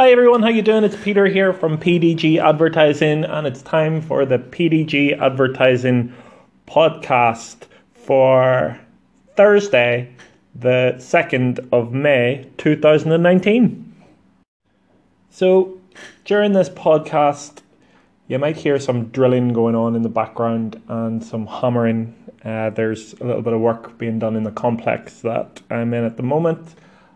Hi everyone, how you doing? It's Peter here from PDG Advertising, and it's time for the PDG Advertising podcast for Thursday, the second of May, two thousand and nineteen. So, during this podcast, you might hear some drilling going on in the background and some hammering. Uh, there's a little bit of work being done in the complex that I'm in at the moment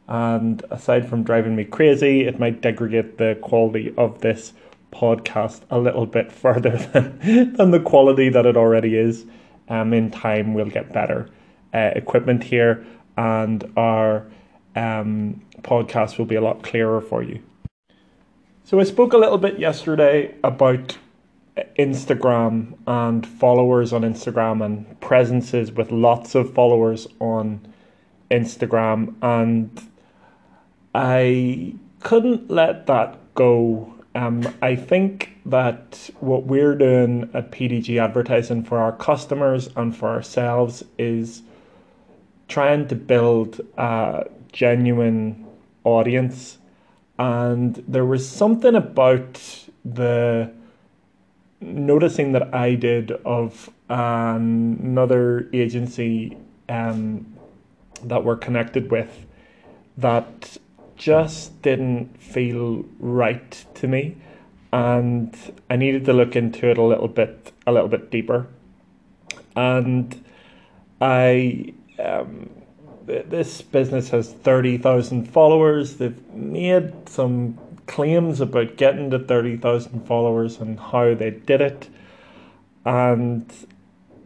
and aside from driving me crazy, it might degrade the quality of this podcast a little bit further than, than the quality that it already is. Um, in time, we'll get better uh, equipment here, and our um, podcast will be a lot clearer for you. So, I spoke a little bit yesterday about Instagram and followers on Instagram and presences with lots of followers on Instagram and I couldn't let that go. Um, I think that what we're doing at PDG Advertising for our customers and for ourselves is trying to build a genuine audience. And there was something about the noticing that I did of another agency um, that we're connected with that just didn't feel right to me and I needed to look into it a little bit a little bit deeper. And I um, this business has 30,000 followers. They've made some claims about getting to 30,000 followers and how they did it. And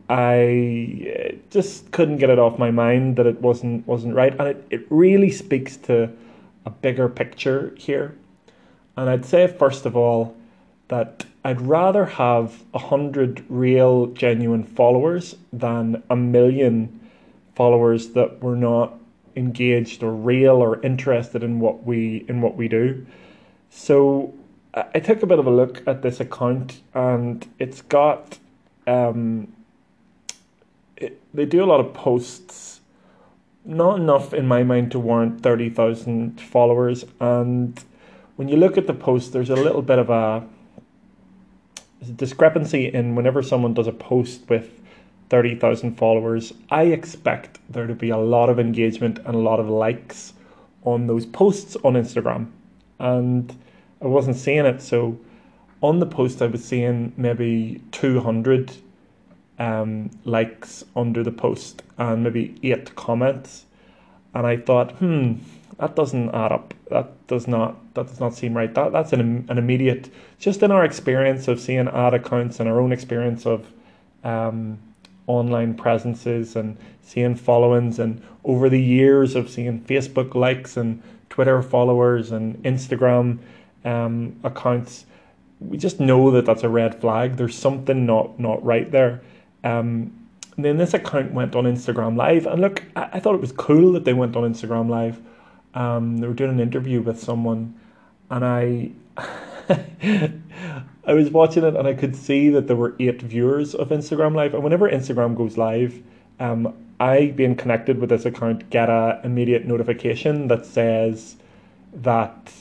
I just couldn't get it off my mind that it wasn't wasn't right. And it, it really speaks to a bigger picture here. And I'd say, first of all, that I'd rather have a hundred real, genuine followers than a million followers that were not engaged or real or interested in what we in what we do. So I took a bit of a look at this account, and it's got um, it, they do a lot of posts not enough in my mind to warrant 30,000 followers. And when you look at the post, there's a little bit of a, a discrepancy in whenever someone does a post with 30,000 followers, I expect there to be a lot of engagement and a lot of likes on those posts on Instagram. And I wasn't seeing it. So on the post, I was seeing maybe 200 um, likes under the post and maybe eight comments. And I thought, hmm, that doesn't add up. That does not that does not seem right. That that's an an immediate just in our experience of seeing ad accounts and our own experience of um, online presences and seeing followings and over the years of seeing Facebook likes and Twitter followers and Instagram um, accounts, we just know that that's a red flag. There's something not not right there. Um, and then this account went on Instagram Live, and look, I, I thought it was cool that they went on Instagram Live. Um, they were doing an interview with someone, and I, I was watching it, and I could see that there were eight viewers of Instagram Live. And whenever Instagram goes live, um, I, being connected with this account, get a immediate notification that says that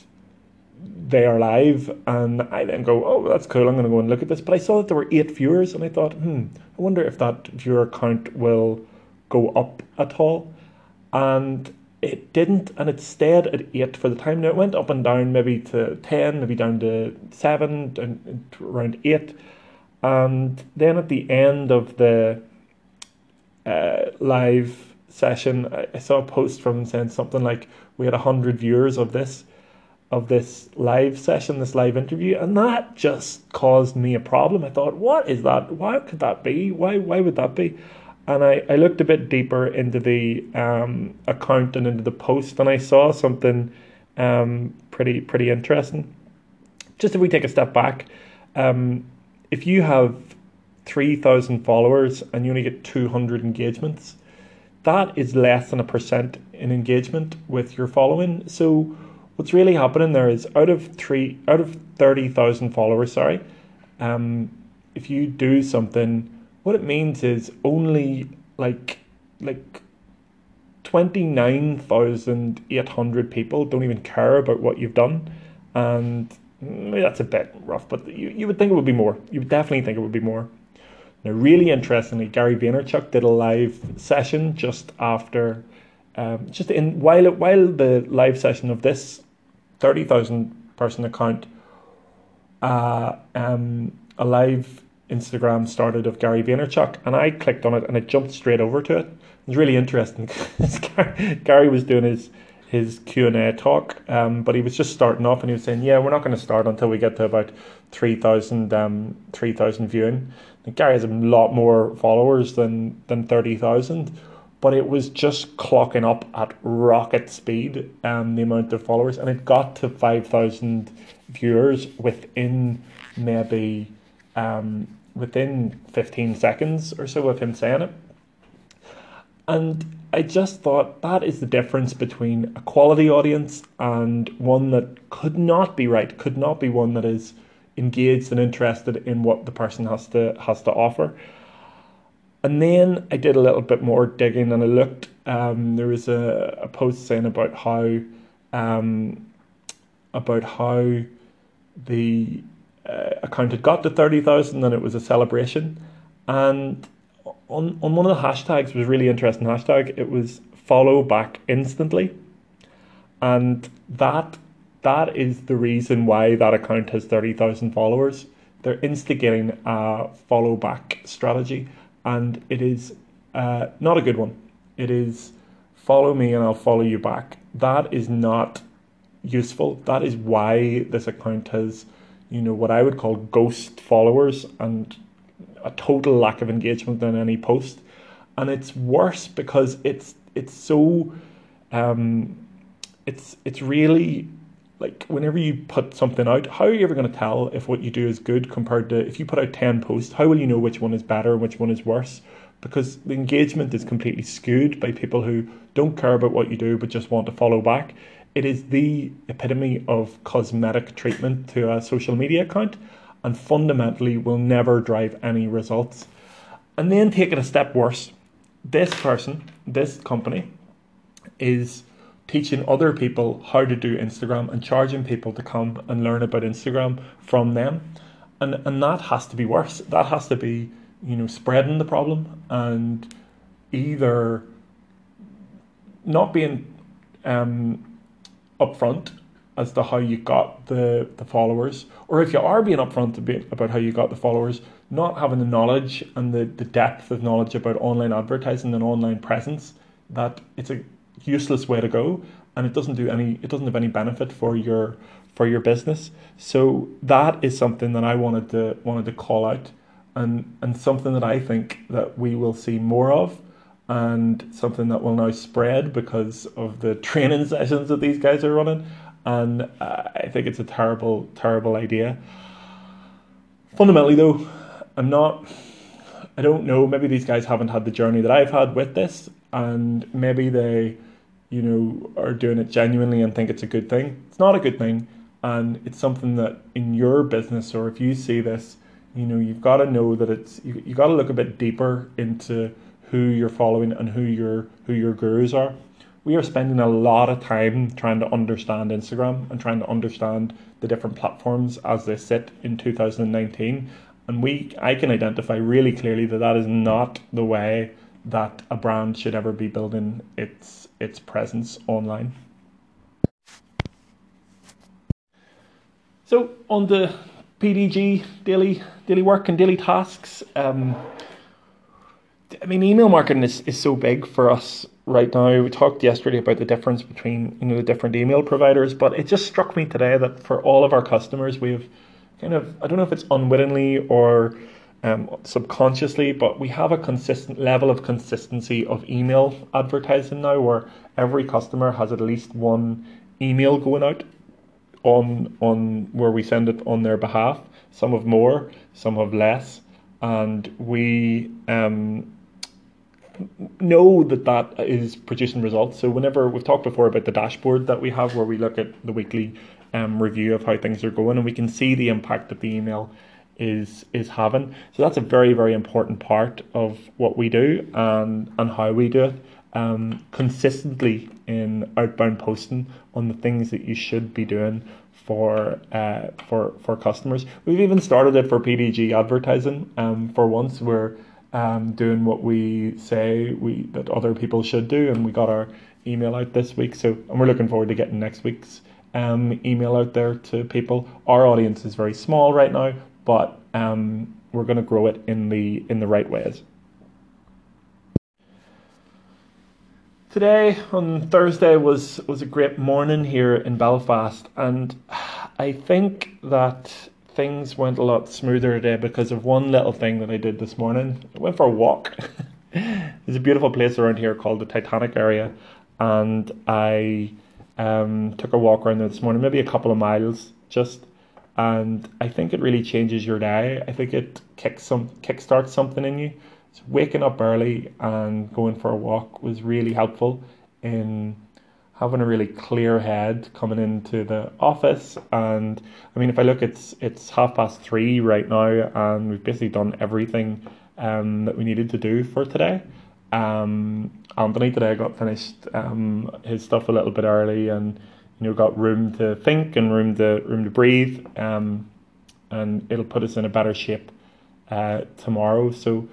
they are live, and I then go, oh, that's cool. I'm going to go and look at this. But I saw that there were eight viewers, and I thought, hmm, I wonder if that viewer count will go up at all. And it didn't, and it stayed at eight for the time. Now it went up and down, maybe to ten, maybe down to seven, to around eight. And then at the end of the uh, live session, I, I saw a post from saying something like, "We had hundred viewers of this." Of this live session, this live interview, and that just caused me a problem. I thought, what is that? Why could that be? Why why would that be? And I, I looked a bit deeper into the um, account and into the post, and I saw something um, pretty pretty interesting. Just if we take a step back, um, if you have three thousand followers and you only get two hundred engagements, that is less than a percent in engagement with your following. So what's really happening there is out of three out of thirty thousand followers, sorry, um, if you do something, what it means is only like like twenty nine thousand eight hundred people don't even care about what you've done, and that's a bit rough, but you, you would think it would be more. You would definitely think it would be more. Now, really interestingly, Gary Vaynerchuk did a live session just after, um, just in while while the live session of this thirty thousand person account, uh, um, a live Instagram started of Gary Vaynerchuk, and I clicked on it and it jumped straight over to it. It was really interesting. Gary was doing his his Q and A talk, um, but he was just starting off and he was saying, "Yeah, we're not going to start until we get to about 3,000 um, 3, viewing." And Gary has a lot more followers than than thirty thousand, but it was just clocking up at rocket speed, um, the amount of followers, and it got to five thousand viewers within maybe um, within fifteen seconds or so of him saying it, and I just thought that is the difference between a quality audience and one that could not be right, could not be one that is engaged and interested in what the person has to has to offer. And then I did a little bit more digging and I looked. Um, there was a, a post saying about how um, about how the uh, account had got to thirty thousand and it was a celebration. And on, on one of the hashtags was really interesting hashtag. It was follow back instantly. And that that is the reason why that account has 30,000 followers. They're instigating a follow back strategy, and it is uh, not a good one. It is follow me and I'll follow you back. That is not useful. That is why this account has, you know, what I would call ghost followers and a total lack of engagement on any post, and it's worse because it's it's so um, it's it's really like whenever you put something out, how are you ever going to tell if what you do is good compared to if you put out ten posts? How will you know which one is better and which one is worse? Because the engagement is completely skewed by people who don't care about what you do but just want to follow back. It is the epitome of cosmetic treatment to a social media account and fundamentally will never drive any results. And then take it a step worse. This person, this company, is teaching other people how to do Instagram and charging people to come and learn about Instagram from them. And and that has to be worse. That has to be, you know, spreading the problem and either not being um, upfront as to how you got the, the followers, or if you are being upfront about how you got the followers, not having the knowledge and the, the depth of knowledge about online advertising and online presence, that it's a useless way to go and it doesn't do any it doesn't have any benefit for your for your business. So that is something that I wanted to wanted to call out and and something that I think that we will see more of and something that will now spread because of the training sessions that these guys are running and uh, I think it's a terrible, terrible idea. Fundamentally, though, I'm not. I don't know. Maybe these guys haven't had the journey that I've had with this, and maybe they, you know, are doing it genuinely and think it's a good thing. It's not a good thing, and it's something that in your business or if you see this, you know, you've got to know that it's you. You got to look a bit deeper into who you're following and who your who your gurus are we are spending a lot of time trying to understand Instagram and trying to understand the different platforms as they sit in 2019 and we I can identify really clearly that that is not the way that a brand should ever be building its its presence online. So on the PDG daily daily work and daily tasks, um, I mean email marketing is, is so big for us right now. We talked yesterday about the difference between you know the different email providers, but it just struck me today that for all of our customers, we've kind of I don't know if it's unwittingly or um, subconsciously, but we have a consistent level of consistency of email advertising now, where every customer has at least one email going out on on where we send it on their behalf. Some have more, some have less, and we um, know that that is producing results. So whenever we've talked before about the dashboard that we have, where we look at the weekly um, review of how things are going, and we can see the impact that the email is is having. So that's a very very important part of what we do and and how we do it. Um, consistently in outbound posting on the things that you should be doing for uh, for for customers. We've even started it for PDG advertising. Um, for once, we're um, doing what we say we that other people should do, and we got our email out this week. So, and we're looking forward to getting next week's um, email out there to people. Our audience is very small right now, but um, we're going to grow it in the in the right ways. Today on Thursday was was a great morning here in Belfast, and I think that things went a lot smoother today because of one little thing that I did this morning. I went for a walk. There's a beautiful place around here called the Titanic area, and I um, took a walk around there this morning, maybe a couple of miles, just. And I think it really changes your day. I think it kicks some kickstarts something in you. So waking up early and going for a walk was really helpful in having a really clear head coming into the office. And I mean, if I look, it's it's half past three right now, and we've basically done everything um, that we needed to do for today. Um, Anthony today got finished um, his stuff a little bit early, and you know got room to think and room to room to breathe. Um, and it'll put us in a better shape uh, tomorrow. So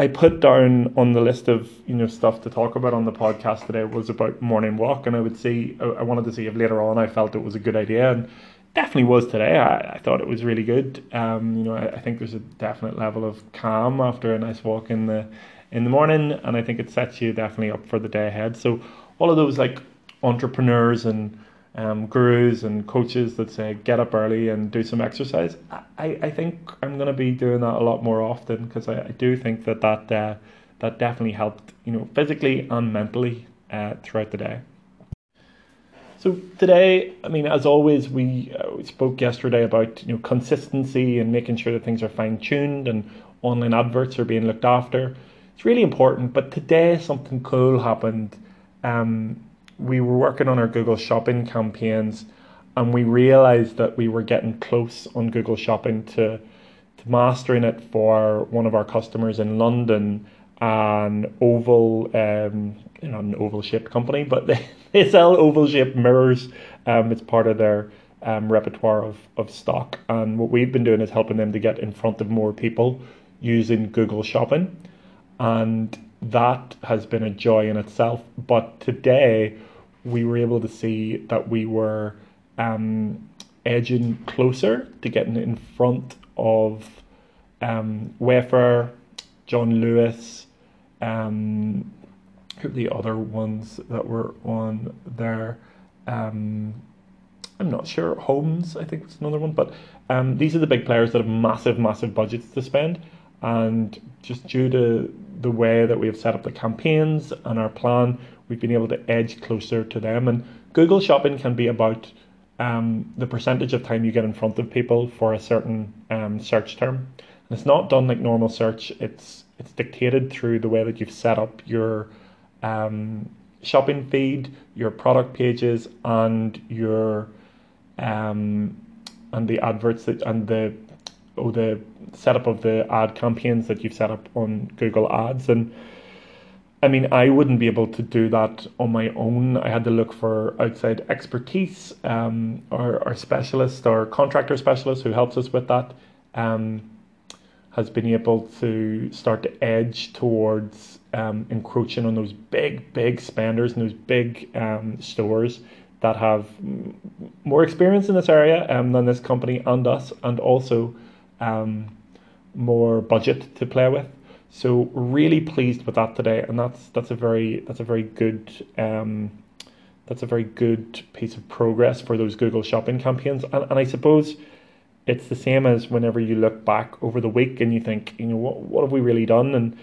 I put down on the list of you know stuff to talk about on the podcast today was about morning walk, and I would see I wanted to see if later on I felt it was a good idea, and definitely was today. I, I thought it was really good. Um, you know, I, I think there's a definite level of calm after a nice walk in the in the morning, and I think it sets you definitely up for the day ahead. So all of those like entrepreneurs and um, gurus and coaches that say get up early and do some exercise. I, I think I'm going to be doing that a lot more often because I, I do think that that, uh, that definitely helped, you know, physically and mentally uh, throughout the day. So today, I mean, as always, we, uh, we spoke yesterday about you know consistency and making sure that things are fine tuned and online adverts are being looked after. It's really important. But today, something cool happened. Um, we were working on our Google Shopping campaigns, and we realized that we were getting close on Google Shopping to to mastering it for one of our customers in London, an oval, um, know, an oval shaped company, but they, they sell oval shaped mirrors. Um, it's part of their um, repertoire of, of stock. And what we've been doing is helping them to get in front of more people using Google Shopping. And that has been a joy in itself. But today, we were able to see that we were um, edging closer to getting in front of um, Wayfair, John Lewis, um, who the other ones that were on there. Um, I'm not sure. Holmes, I think, was another one. But um, these are the big players that have massive, massive budgets to spend. And just due to the way that we have set up the campaigns and our plan, we've been able to edge closer to them. And Google Shopping can be about um, the percentage of time you get in front of people for a certain um, search term. And it's not done like normal search. It's it's dictated through the way that you've set up your um, shopping feed, your product pages, and your um, and the adverts that and the oh the setup of the ad campaigns that you've set up on Google Ads and I mean, I wouldn't be able to do that on my own. I had to look for outside expertise, um, or, or specialist or contractor specialist who helps us with that. Um, has been able to start to edge towards um, encroaching on those big, big spenders and those big um, stores that have more experience in this area um, than this company and us, and also um, more budget to play with. So really pleased with that today, and that's that's a very that's a very good um, that's a very good piece of progress for those Google Shopping campaigns. And, and I suppose it's the same as whenever you look back over the week and you think, you know, what what have we really done? And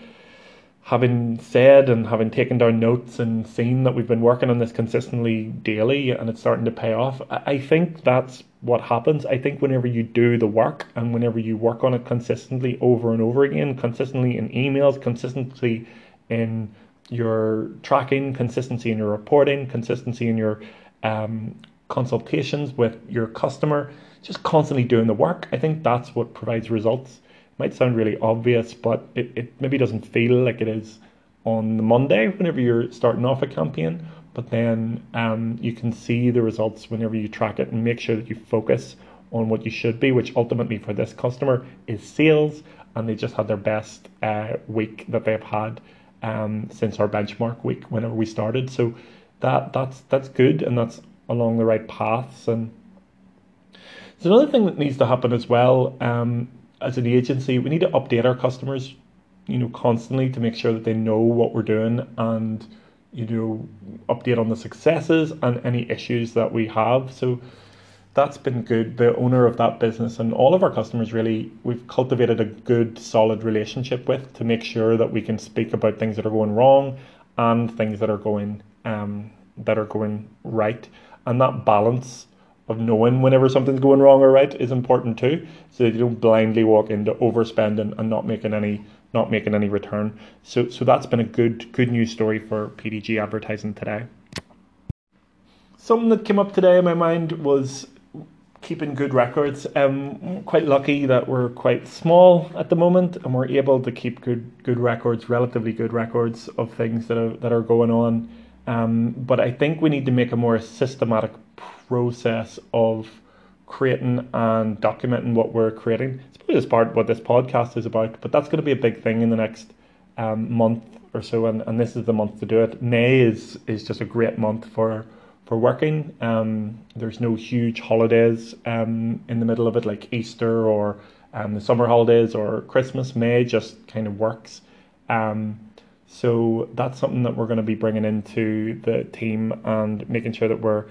having said and having taken down notes and seen that we've been working on this consistently daily and it's starting to pay off, I think that's what happens. I think whenever you do the work and whenever you work on it consistently over and over again, consistently in emails, consistently in your tracking, consistency in your reporting, consistency in your um, consultations with your customer, just constantly doing the work, I think that's what provides results might sound really obvious, but it, it maybe doesn't feel like it is on the Monday whenever you're starting off a campaign. but then um, you can see the results whenever you track it and make sure that you focus on what you should be, which ultimately for this customer is sales, and they just had their best uh, week that they've had um, since our benchmark week whenever we started. So that that's that's good, and that's along the right paths. And there's another thing that needs to happen as well. Um, as an agency, we need to update our customers, you know, constantly to make sure that they know what we're doing and you know update on the successes and any issues that we have. So that's been good. The owner of that business and all of our customers really, we've cultivated a good, solid relationship with to make sure that we can speak about things that are going wrong and things that are going um, that are going right. And that balance of knowing whenever something's going wrong or right is important too, so that you don't blindly walk into overspending and not making any not making any return. So so that's been a good good news story for PDG advertising today. Something that came up today in my mind was keeping good records. Um, quite lucky that we're quite small at the moment, and we're able to keep good good records, relatively good records of things that are that are going on. Um, but I think we need to make a more systematic process of creating and documenting what we're creating. It's probably this part what this podcast is about, but that's going to be a big thing in the next um, month or so, and, and this is the month to do it. May is is just a great month for for working. Um, there's no huge holidays um, in the middle of it, like Easter or um, the summer holidays or Christmas. May just kind of works. Um, so that's something that we're going to be bringing into the team and making sure that we're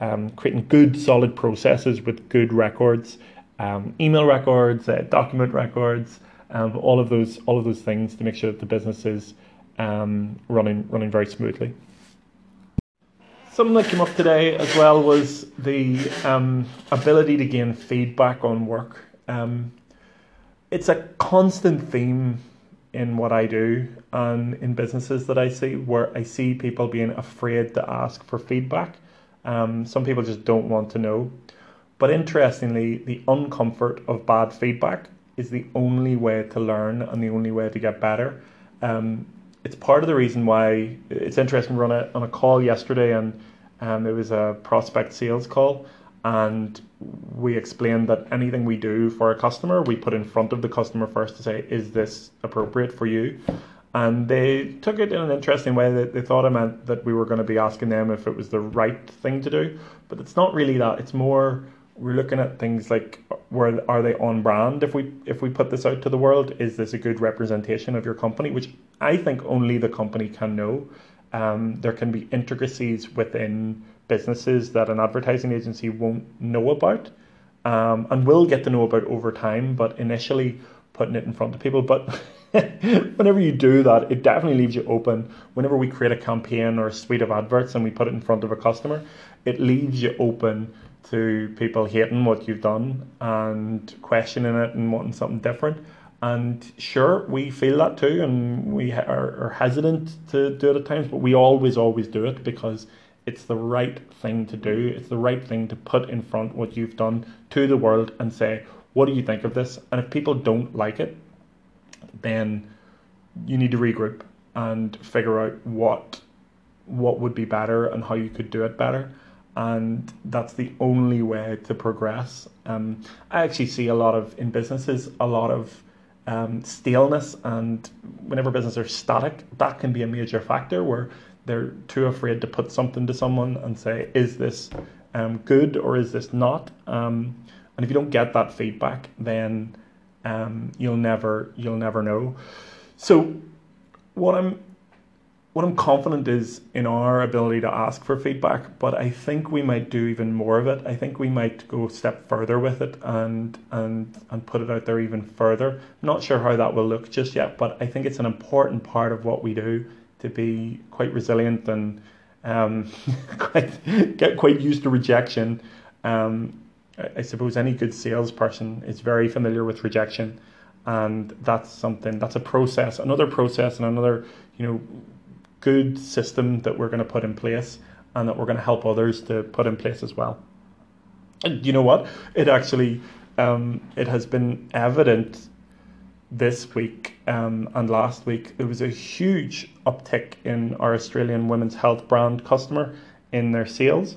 um, creating good, solid processes with good records, um, email records, uh, document records, um, all of those, all of those things to make sure that the business is um, running, running very smoothly. Something that came up today as well was the um, ability to gain feedback on work. Um, it's a constant theme in what I do and in businesses that I see where I see people being afraid to ask for feedback. Um, some people just don't want to know. But interestingly, the uncomfort of bad feedback is the only way to learn and the only way to get better. Um, it's part of the reason why it's interesting. We were on a, on a call yesterday and um, it was a prospect sales call and we explained that anything we do for a customer, we put in front of the customer first to say, is this appropriate for you? And they took it in an interesting way that they thought it meant that we were going to be asking them if it was the right thing to do. But it's not really that. It's more we're looking at things like where are they on brand if we if we put this out to the world? Is this a good representation of your company? Which I think only the company can know. Um, there can be intricacies within businesses that an advertising agency won't know about um, and will get to know about over time, but initially putting it in front of people. But whenever you do that, it definitely leaves you open. Whenever we create a campaign or a suite of adverts and we put it in front of a customer, it leaves you open to people hating what you've done and questioning it and wanting something different. And sure, we feel that too, and we are, are hesitant to do it at times, but we always, always do it because it's the right thing to do. It's the right thing to put in front what you've done to the world and say, what do you think of this? And if people don't like it, then you need to regroup and figure out what what would be better and how you could do it better. And that's the only way to progress. Um, I actually see a lot of in businesses a lot of um, staleness, and whenever businesses are static, that can be a major factor where they're too afraid to put something to someone and say, "Is this um, good or is this not?" Um, and if you don't get that feedback, then um, you'll never you'll never know. So, what I'm what I'm confident is in our ability to ask for feedback, but I think we might do even more of it. I think we might go a step further with it and and and put it out there even further. I'm not sure how that will look just yet, but I think it's an important part of what we do to be quite resilient and um, quite get quite used to rejection. Um, I suppose any good salesperson is very familiar with rejection, and that's something that's a process, another process, and another you know good system that we're going to put in place and that we're going to help others to put in place as well. And you know what? It actually um, it has been evident this week um, and last week, there was a huge uptick in our Australian women's health brand customer in their sales.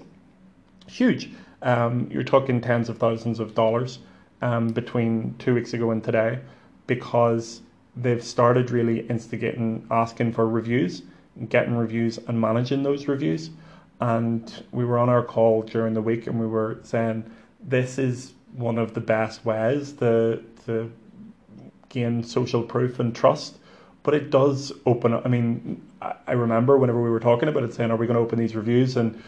Huge. Um, you're talking tens of thousands of dollars um, between two weeks ago and today because they've started really instigating, asking for reviews, getting reviews, and managing those reviews. And we were on our call during the week and we were saying this is one of the best ways to, to gain social proof and trust. But it does open up. I mean, I remember whenever we were talking about it, saying, Are we going to open these reviews? And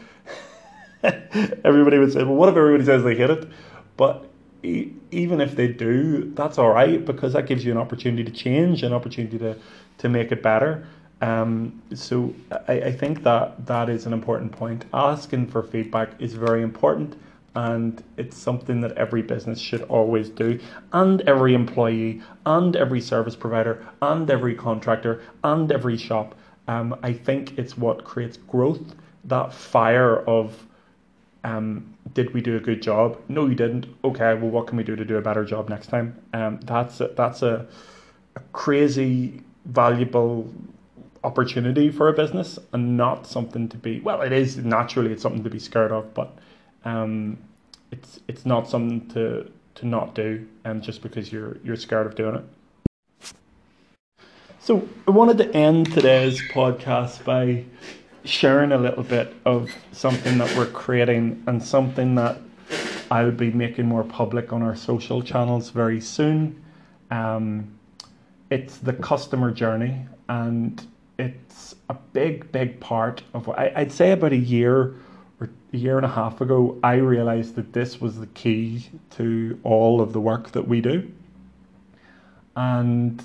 everybody would say, Well, what if everybody says they hate it? But even if they do, that's all right because that gives you an opportunity to change, an opportunity to, to make it better. Um, so I, I think that that is an important point. Asking for feedback is very important and it's something that every business should always do and every employee and every service provider and every contractor and every shop um, i think it's what creates growth that fire of um, did we do a good job? No you didn't. Okay well what can we do to do a better job next time? Um, that's a, that's a, a crazy valuable opportunity for a business and not something to be well it is naturally it's something to be scared of but um, it's it's not something to to not do, um, just because you're you're scared of doing it. So I wanted to end today's podcast by sharing a little bit of something that we're creating and something that I'll be making more public on our social channels very soon. Um, it's the customer journey, and it's a big, big part of what I, I'd say about a year or a year and a half ago, I realized that this was the key to all of the work that we do. And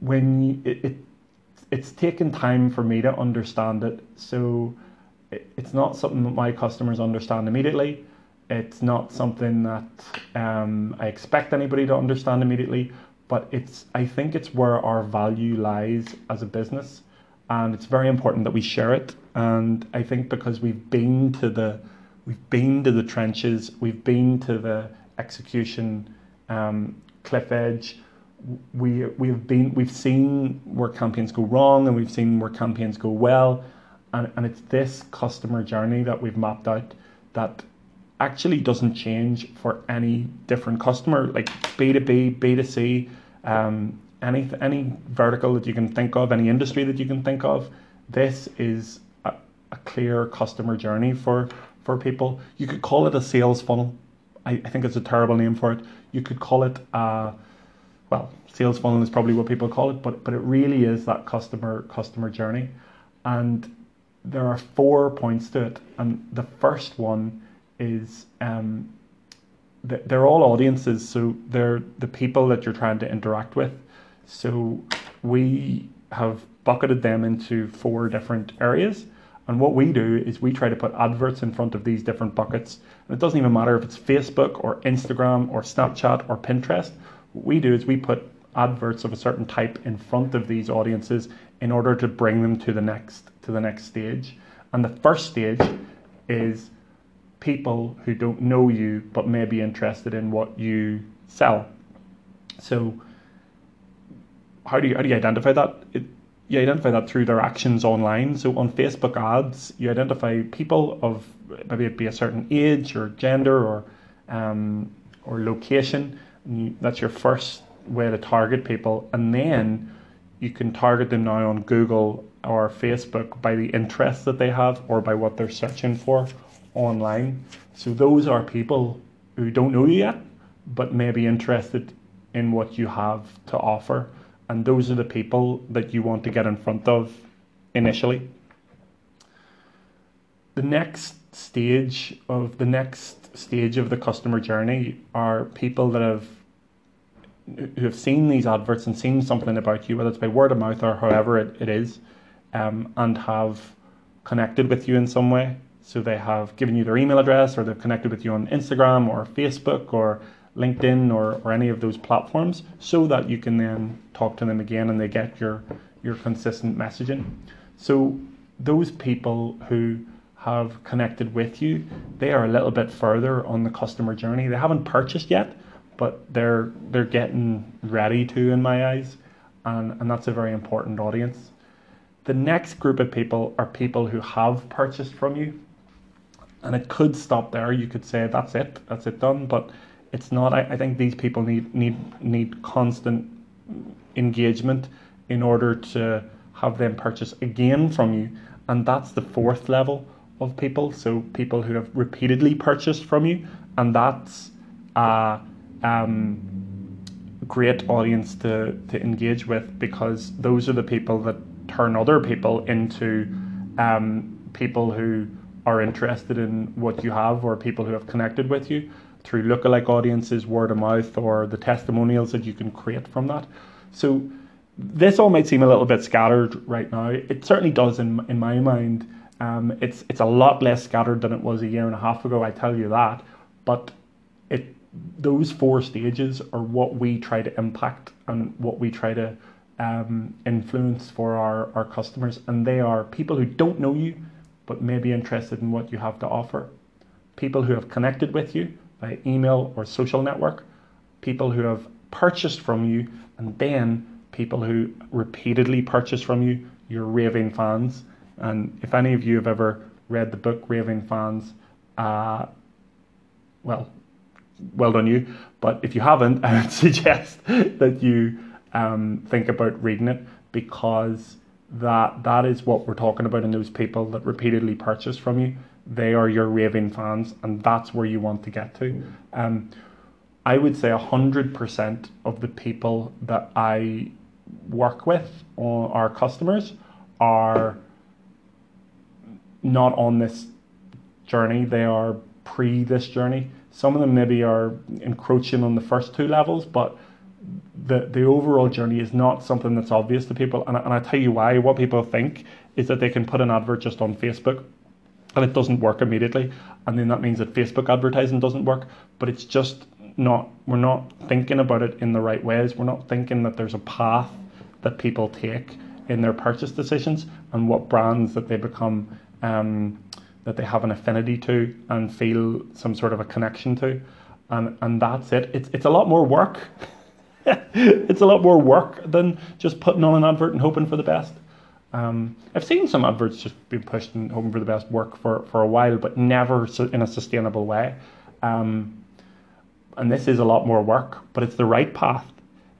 when it, it it's taken time for me to understand it, so it's not something that my customers understand immediately. It's not something that um, I expect anybody to understand immediately, but it's I think it's where our value lies as a business and it's very important that we share it. And I think because we've been to the we've been to the trenches, we've been to the execution um, cliff edge. We we've been we've seen where campaigns go wrong and we've seen where campaigns go well, and and it's this customer journey that we've mapped out that actually doesn't change for any different customer like B two B, B two C. Um, any any vertical that you can think of, any industry that you can think of, this is a, a clear customer journey for for people. You could call it a sales funnel. I, I think it's a terrible name for it. You could call it a well, sales funnel is probably what people call it, but but it really is that customer customer journey. And there are four points to it. And the first one is um, they're all audiences, so they're the people that you're trying to interact with. So we have bucketed them into four different areas. And what we do is we try to put adverts in front of these different buckets. And it doesn't even matter if it's Facebook or Instagram or Snapchat or Pinterest. What we do is we put adverts of a certain type in front of these audiences in order to bring them to the next to the next stage. And the first stage is people who don't know you but may be interested in what you sell. So how do you how do you identify that? It, you identify that through their actions online. So on Facebook ads, you identify people of maybe it be a certain age or gender or um, or location. That's your first way to target people, and then you can target them now on Google or Facebook by the interests that they have or by what they're searching for online. So those are people who don't know you yet, but may be interested in what you have to offer and those are the people that you want to get in front of initially. The next stage of the next stage of the customer journey are people that have who have seen these adverts and seen something about you, whether it's by word of mouth or however it, it is, um, and have connected with you in some way. So they have given you their email address or they've connected with you on Instagram or Facebook or LinkedIn or, or any of those platforms so that you can then talk to them again and they get your, your consistent messaging. So those people who have connected with you, they are a little bit further on the customer journey. They haven't purchased yet, but they're they're getting ready to in my eyes, and and that's a very important audience. The next group of people are people who have purchased from you, and it could stop there. You could say that's it, that's it done, but it's not. I, I think these people need need need constant engagement in order to have them purchase again from you, and that's the fourth level of people. So people who have repeatedly purchased from you, and that's a um, great audience to to engage with because those are the people that turn other people into um, people who are interested in what you have or people who have connected with you through lookalike audiences, word of mouth, or the testimonials that you can create from that. So this all might seem a little bit scattered right now. It certainly does in in my mind. Um, it's it's a lot less scattered than it was a year and a half ago. I tell you that. But those four stages are what we try to impact and what we try to um, influence for our, our customers. And they are people who don't know you, but may be interested in what you have to offer. People who have connected with you by email or social network. People who have purchased from you, and then people who repeatedly purchase from you, your raving fans. And if any of you have ever read the book Raving Fans, uh, well, well done you. But if you haven't, I would suggest that you um, think about reading it because that that is what we're talking about in those people that repeatedly purchase from you. They are your raving fans, and that's where you want to get to. Um, I would say hundred percent of the people that I work with, or our customers, are not on this journey. They are pre this journey. Some of them maybe are encroaching on the first two levels, but the, the overall journey is not something that's obvious to people. And, and I tell you why. What people think is that they can put an advert just on Facebook and it doesn't work immediately. And then that means that Facebook advertising doesn't work. But it's just not, we're not thinking about it in the right ways. We're not thinking that there's a path that people take in their purchase decisions and what brands that they become, um, that they have an affinity to and feel some sort of a connection to. And, and that's it. It's, it's a lot more work. it's a lot more work than just putting on an advert and hoping for the best. Um, I've seen some adverts just being pushed and hoping for the best work for, for a while, but never in a sustainable way. Um, and this is a lot more work, but it's the right path.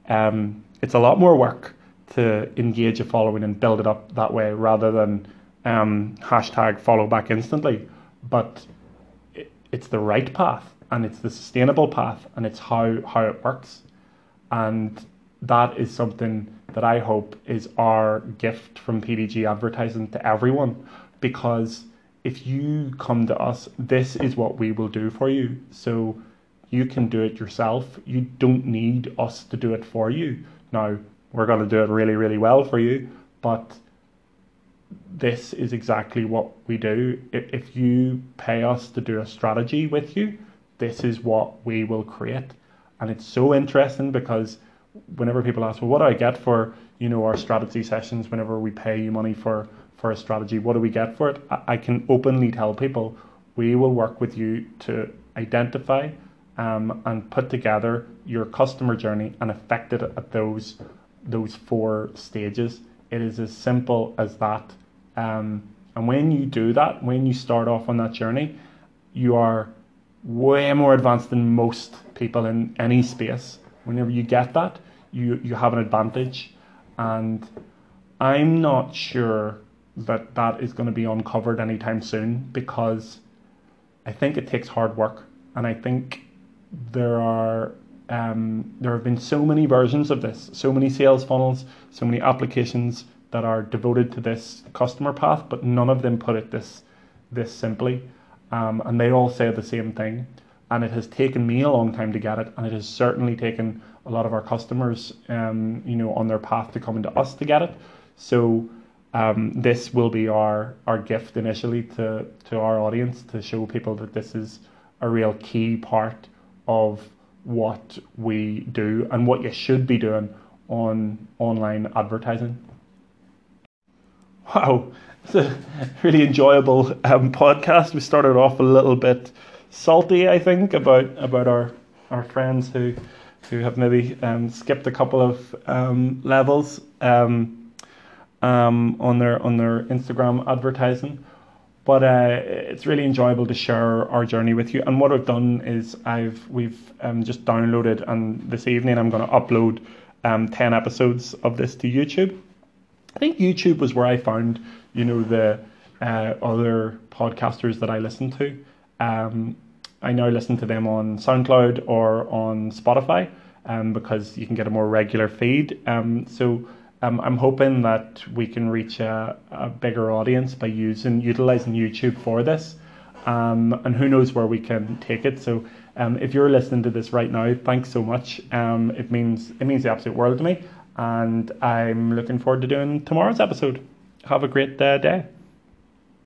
Um, it's a lot more work to engage a following and build it up that way rather than um, hashtag follow back instantly. But it, it's the right path and it's the sustainable path and it's how, how it works. And that is something that I hope is our gift from PDG advertising to everyone because if you come to us, this is what we will do for you. So you can do it yourself. You don't need us to do it for you. Now, we're going to do it really, really well for you, but this is exactly what we do. If you pay us to do a strategy with you, this is what we will create. And it's so interesting because whenever people ask, well, what do I get for you know our strategy sessions? Whenever we pay you money for for a strategy, what do we get for it? I, I can openly tell people we will work with you to identify um, and put together your customer journey and affect it at those those four stages. It is as simple as that. Um, and when you do that, when you start off on that journey, you are way more advanced than most people in any space. Whenever you get that, you, you have an advantage. And I'm not sure that that is going to be uncovered anytime soon because I think it takes hard work. And I think there are um, there have been so many versions of this, so many sales funnels, so many applications that are devoted to this customer path, but none of them put it this this simply. Um, and they all say the same thing. And it has taken me a long time to get it, and it has certainly taken a lot of our customers, um, you know, on their path to coming to us to get it. So um, this will be our our gift initially to to our audience to show people that this is a real key part of what we do and what you should be doing on online advertising. Wow, it's a really enjoyable um, podcast. We started off a little bit salty, I think, about about our our friends who who have maybe um, skipped a couple of um, levels um, um, on their on their Instagram advertising. But uh, it's really enjoyable to share our journey with you. And what I've done is I've we've um, just downloaded, and this evening I'm going to upload um, ten episodes of this to YouTube. I think YouTube was where I found you know the uh, other podcasters that I listen to. Um, I now listen to them on SoundCloud or on Spotify um, because you can get a more regular feed. Um, so um, I'm hoping that we can reach a, a bigger audience by using utilizing YouTube for this. Um, and who knows where we can take it. So um, if you're listening to this right now, thanks so much. Um, it means it means the absolute world to me, and I'm looking forward to doing tomorrow's episode. Have a great uh, day.